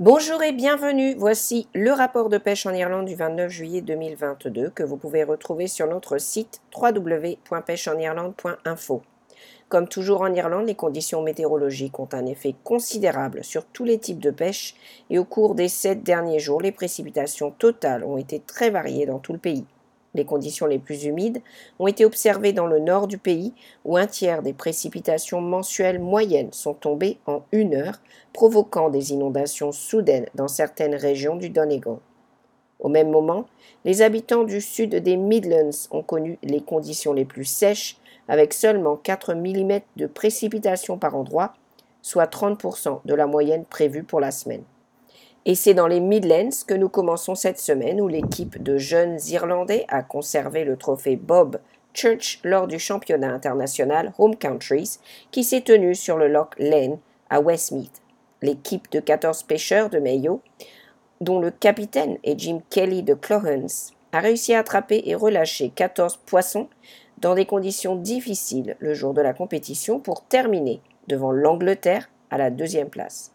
Bonjour et bienvenue. Voici le rapport de pêche en Irlande du 29 juillet 2022 que vous pouvez retrouver sur notre site www.pêcheenirlande.info. Comme toujours en Irlande, les conditions météorologiques ont un effet considérable sur tous les types de pêche et au cours des sept derniers jours, les précipitations totales ont été très variées dans tout le pays. Les conditions les plus humides ont été observées dans le nord du pays, où un tiers des précipitations mensuelles moyennes sont tombées en une heure, provoquant des inondations soudaines dans certaines régions du Donegal. Au même moment, les habitants du sud des Midlands ont connu les conditions les plus sèches, avec seulement 4 mm de précipitations par endroit, soit 30% de la moyenne prévue pour la semaine. Et c'est dans les Midlands que nous commençons cette semaine où l'équipe de jeunes Irlandais a conservé le trophée Bob Church lors du championnat international Home Countries qui s'est tenu sur le loch Lane à Westmeath. L'équipe de 14 pêcheurs de Mayo, dont le capitaine est Jim Kelly de Clohans, a réussi à attraper et relâcher 14 poissons dans des conditions difficiles le jour de la compétition pour terminer devant l'Angleterre à la deuxième place.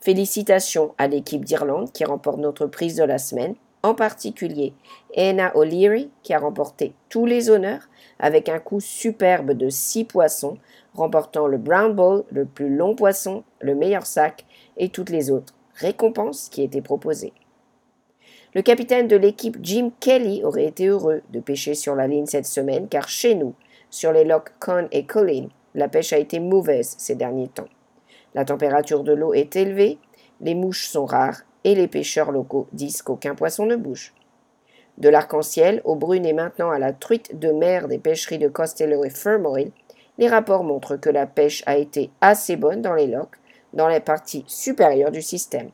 Félicitations à l'équipe d'Irlande qui remporte notre prise de la semaine, en particulier Anna O'Leary qui a remporté tous les honneurs avec un coup superbe de 6 poissons, remportant le Brown Bowl, le plus long poisson, le meilleur sac et toutes les autres récompenses qui étaient proposées. Le capitaine de l'équipe Jim Kelly aurait été heureux de pêcher sur la ligne cette semaine car chez nous, sur les lochs Con et Colleen, la pêche a été mauvaise ces derniers temps. La température de l'eau est élevée, les mouches sont rares et les pêcheurs locaux disent qu'aucun poisson ne bouge. De l'arc-en-ciel aux brunes et maintenant à la truite de mer des pêcheries de Costello et Fermoil, les rapports montrent que la pêche a été assez bonne dans les lochs, dans les parties supérieures du système.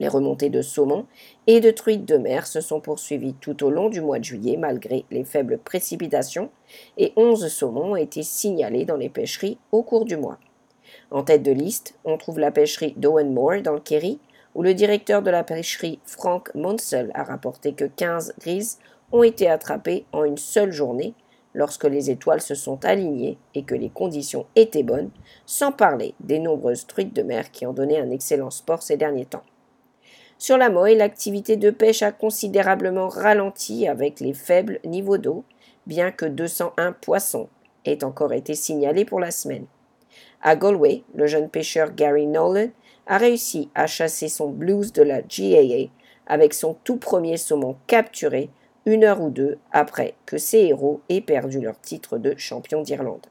Les remontées de saumon et de truites de mer se sont poursuivies tout au long du mois de juillet malgré les faibles précipitations et 11 saumons ont été signalés dans les pêcheries au cours du mois. En tête de liste, on trouve la pêcherie d'Owen Moore dans le Kerry, où le directeur de la pêcherie Frank Monsell a rapporté que 15 grises ont été attrapées en une seule journée lorsque les étoiles se sont alignées et que les conditions étaient bonnes, sans parler des nombreuses truites de mer qui ont donné un excellent sport ces derniers temps. Sur la Moille, l'activité de pêche a considérablement ralenti avec les faibles niveaux d'eau, bien que 201 poissons aient encore été signalés pour la semaine. À Galway, le jeune pêcheur Gary Nolan a réussi à chasser son blues de la GAA avec son tout premier saumon capturé une heure ou deux après que ses héros aient perdu leur titre de champion d'Irlande.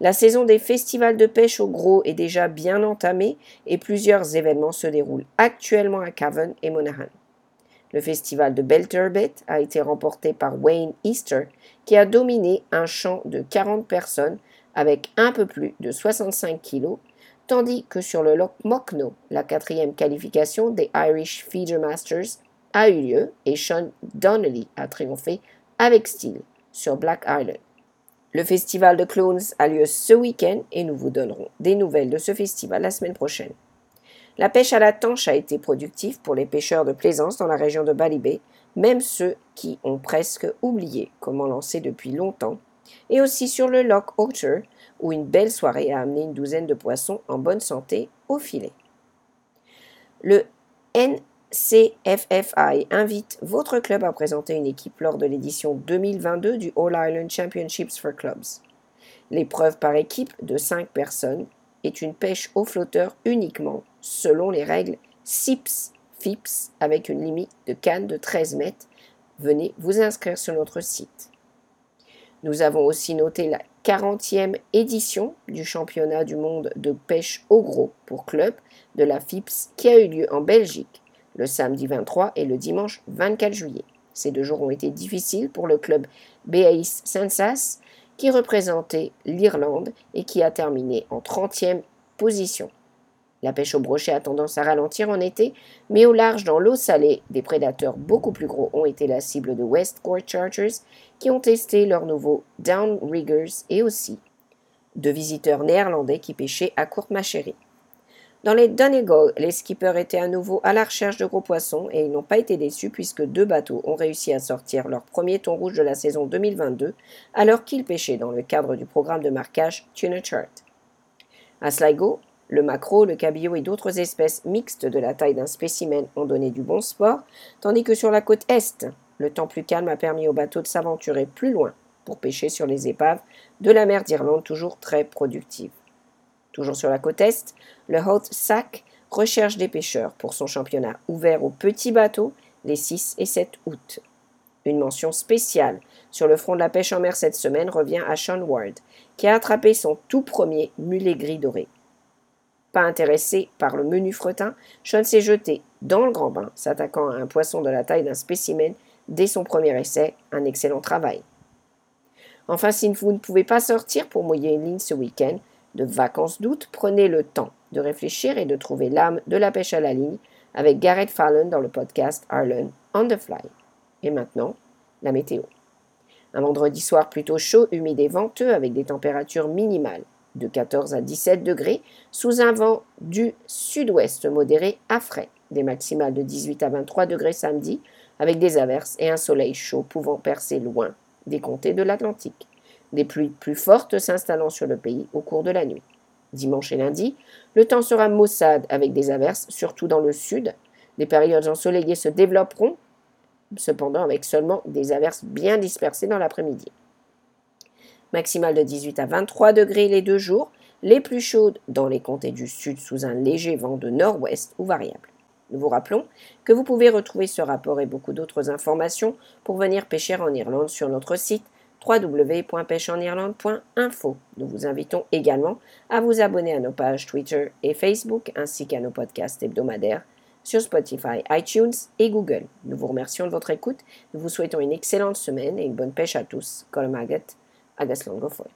La saison des festivals de pêche au gros est déjà bien entamée et plusieurs événements se déroulent actuellement à Cavan et Monaghan. Le festival de Belturbet a été remporté par Wayne Easter qui a dominé un champ de 40 personnes avec un peu plus de 65 kg, tandis que sur le Loch la quatrième qualification des Irish Feeder Masters a eu lieu et Sean Donnelly a triomphé avec style sur Black Island. Le festival de clones a lieu ce week-end et nous vous donnerons des nouvelles de ce festival la semaine prochaine. La pêche à la tanche a été productive pour les pêcheurs de plaisance dans la région de Balibé, même ceux qui ont presque oublié comment lancer depuis longtemps et aussi sur le Loch Otter, où une belle soirée a amené une douzaine de poissons en bonne santé au filet. Le NCFFI invite votre club à présenter une équipe lors de l'édition 2022 du All Ireland Championships for Clubs. L'épreuve par équipe de 5 personnes est une pêche au flotteur uniquement selon les règles SIPS FIPS avec une limite de canne de 13 mètres. Venez vous inscrire sur notre site. Nous avons aussi noté la 40e édition du championnat du monde de pêche au gros pour club de la FIPS qui a eu lieu en Belgique le samedi 23 et le dimanche 24 juillet. Ces deux jours ont été difficiles pour le club BAIS Sensas qui représentait l'Irlande et qui a terminé en 30e position. La pêche au brochet a tendance à ralentir en été, mais au large dans l'eau salée, des prédateurs beaucoup plus gros ont été la cible de West Court Chargers qui ont testé leurs nouveaux Downriggers et aussi de visiteurs néerlandais qui pêchaient à courte mâcherie. Dans les Donegal, les skippers étaient à nouveau à la recherche de gros poissons et ils n'ont pas été déçus puisque deux bateaux ont réussi à sortir leur premier ton rouge de la saison 2022 alors qu'ils pêchaient dans le cadre du programme de marquage Tuna Chart. À Sligo, Le maquereau, le cabillaud et d'autres espèces mixtes de la taille d'un spécimen ont donné du bon sport, tandis que sur la côte est, le temps plus calme a permis aux bateaux de s'aventurer plus loin pour pêcher sur les épaves de la mer d'Irlande toujours très productive. Toujours sur la côte est, le Haute Sac recherche des pêcheurs pour son championnat ouvert aux petits bateaux les 6 et 7 août. Une mention spéciale sur le front de la pêche en mer cette semaine revient à Sean Ward, qui a attrapé son tout premier mulet gris doré. Pas intéressé par le menu fretin, Sean s'est jeté dans le grand bain, s'attaquant à un poisson de la taille d'un spécimen dès son premier essai. Un excellent travail. Enfin, si vous ne pouvez pas sortir pour mouiller une ligne ce week-end de vacances d'août, prenez le temps de réfléchir et de trouver l'âme de la pêche à la ligne avec Garrett Fallon dans le podcast Ireland on the Fly. Et maintenant, la météo. Un vendredi soir plutôt chaud, humide et venteux avec des températures minimales de 14 à 17 degrés sous un vent du sud-ouest modéré à frais, des maximales de 18 à 23 degrés samedi avec des averses et un soleil chaud pouvant percer loin des comtés de l'Atlantique. Des pluies plus fortes s'installant sur le pays au cours de la nuit. Dimanche et lundi, le temps sera maussade avec des averses, surtout dans le sud. Des périodes ensoleillées se développeront, cependant avec seulement des averses bien dispersées dans l'après-midi. Maximale de 18 à 23 degrés les deux jours, les plus chaudes dans les comtés du sud sous un léger vent de nord-ouest ou variable. Nous vous rappelons que vous pouvez retrouver ce rapport et beaucoup d'autres informations pour venir pêcher en Irlande sur notre site www.pêcheenirlande.info. Nous vous invitons également à vous abonner à nos pages Twitter et Facebook ainsi qu'à nos podcasts hebdomadaires sur Spotify, iTunes et Google. Nous vous remercions de votre écoute. Nous vous souhaitons une excellente semaine et une bonne pêche à tous. a Gasslunga foi.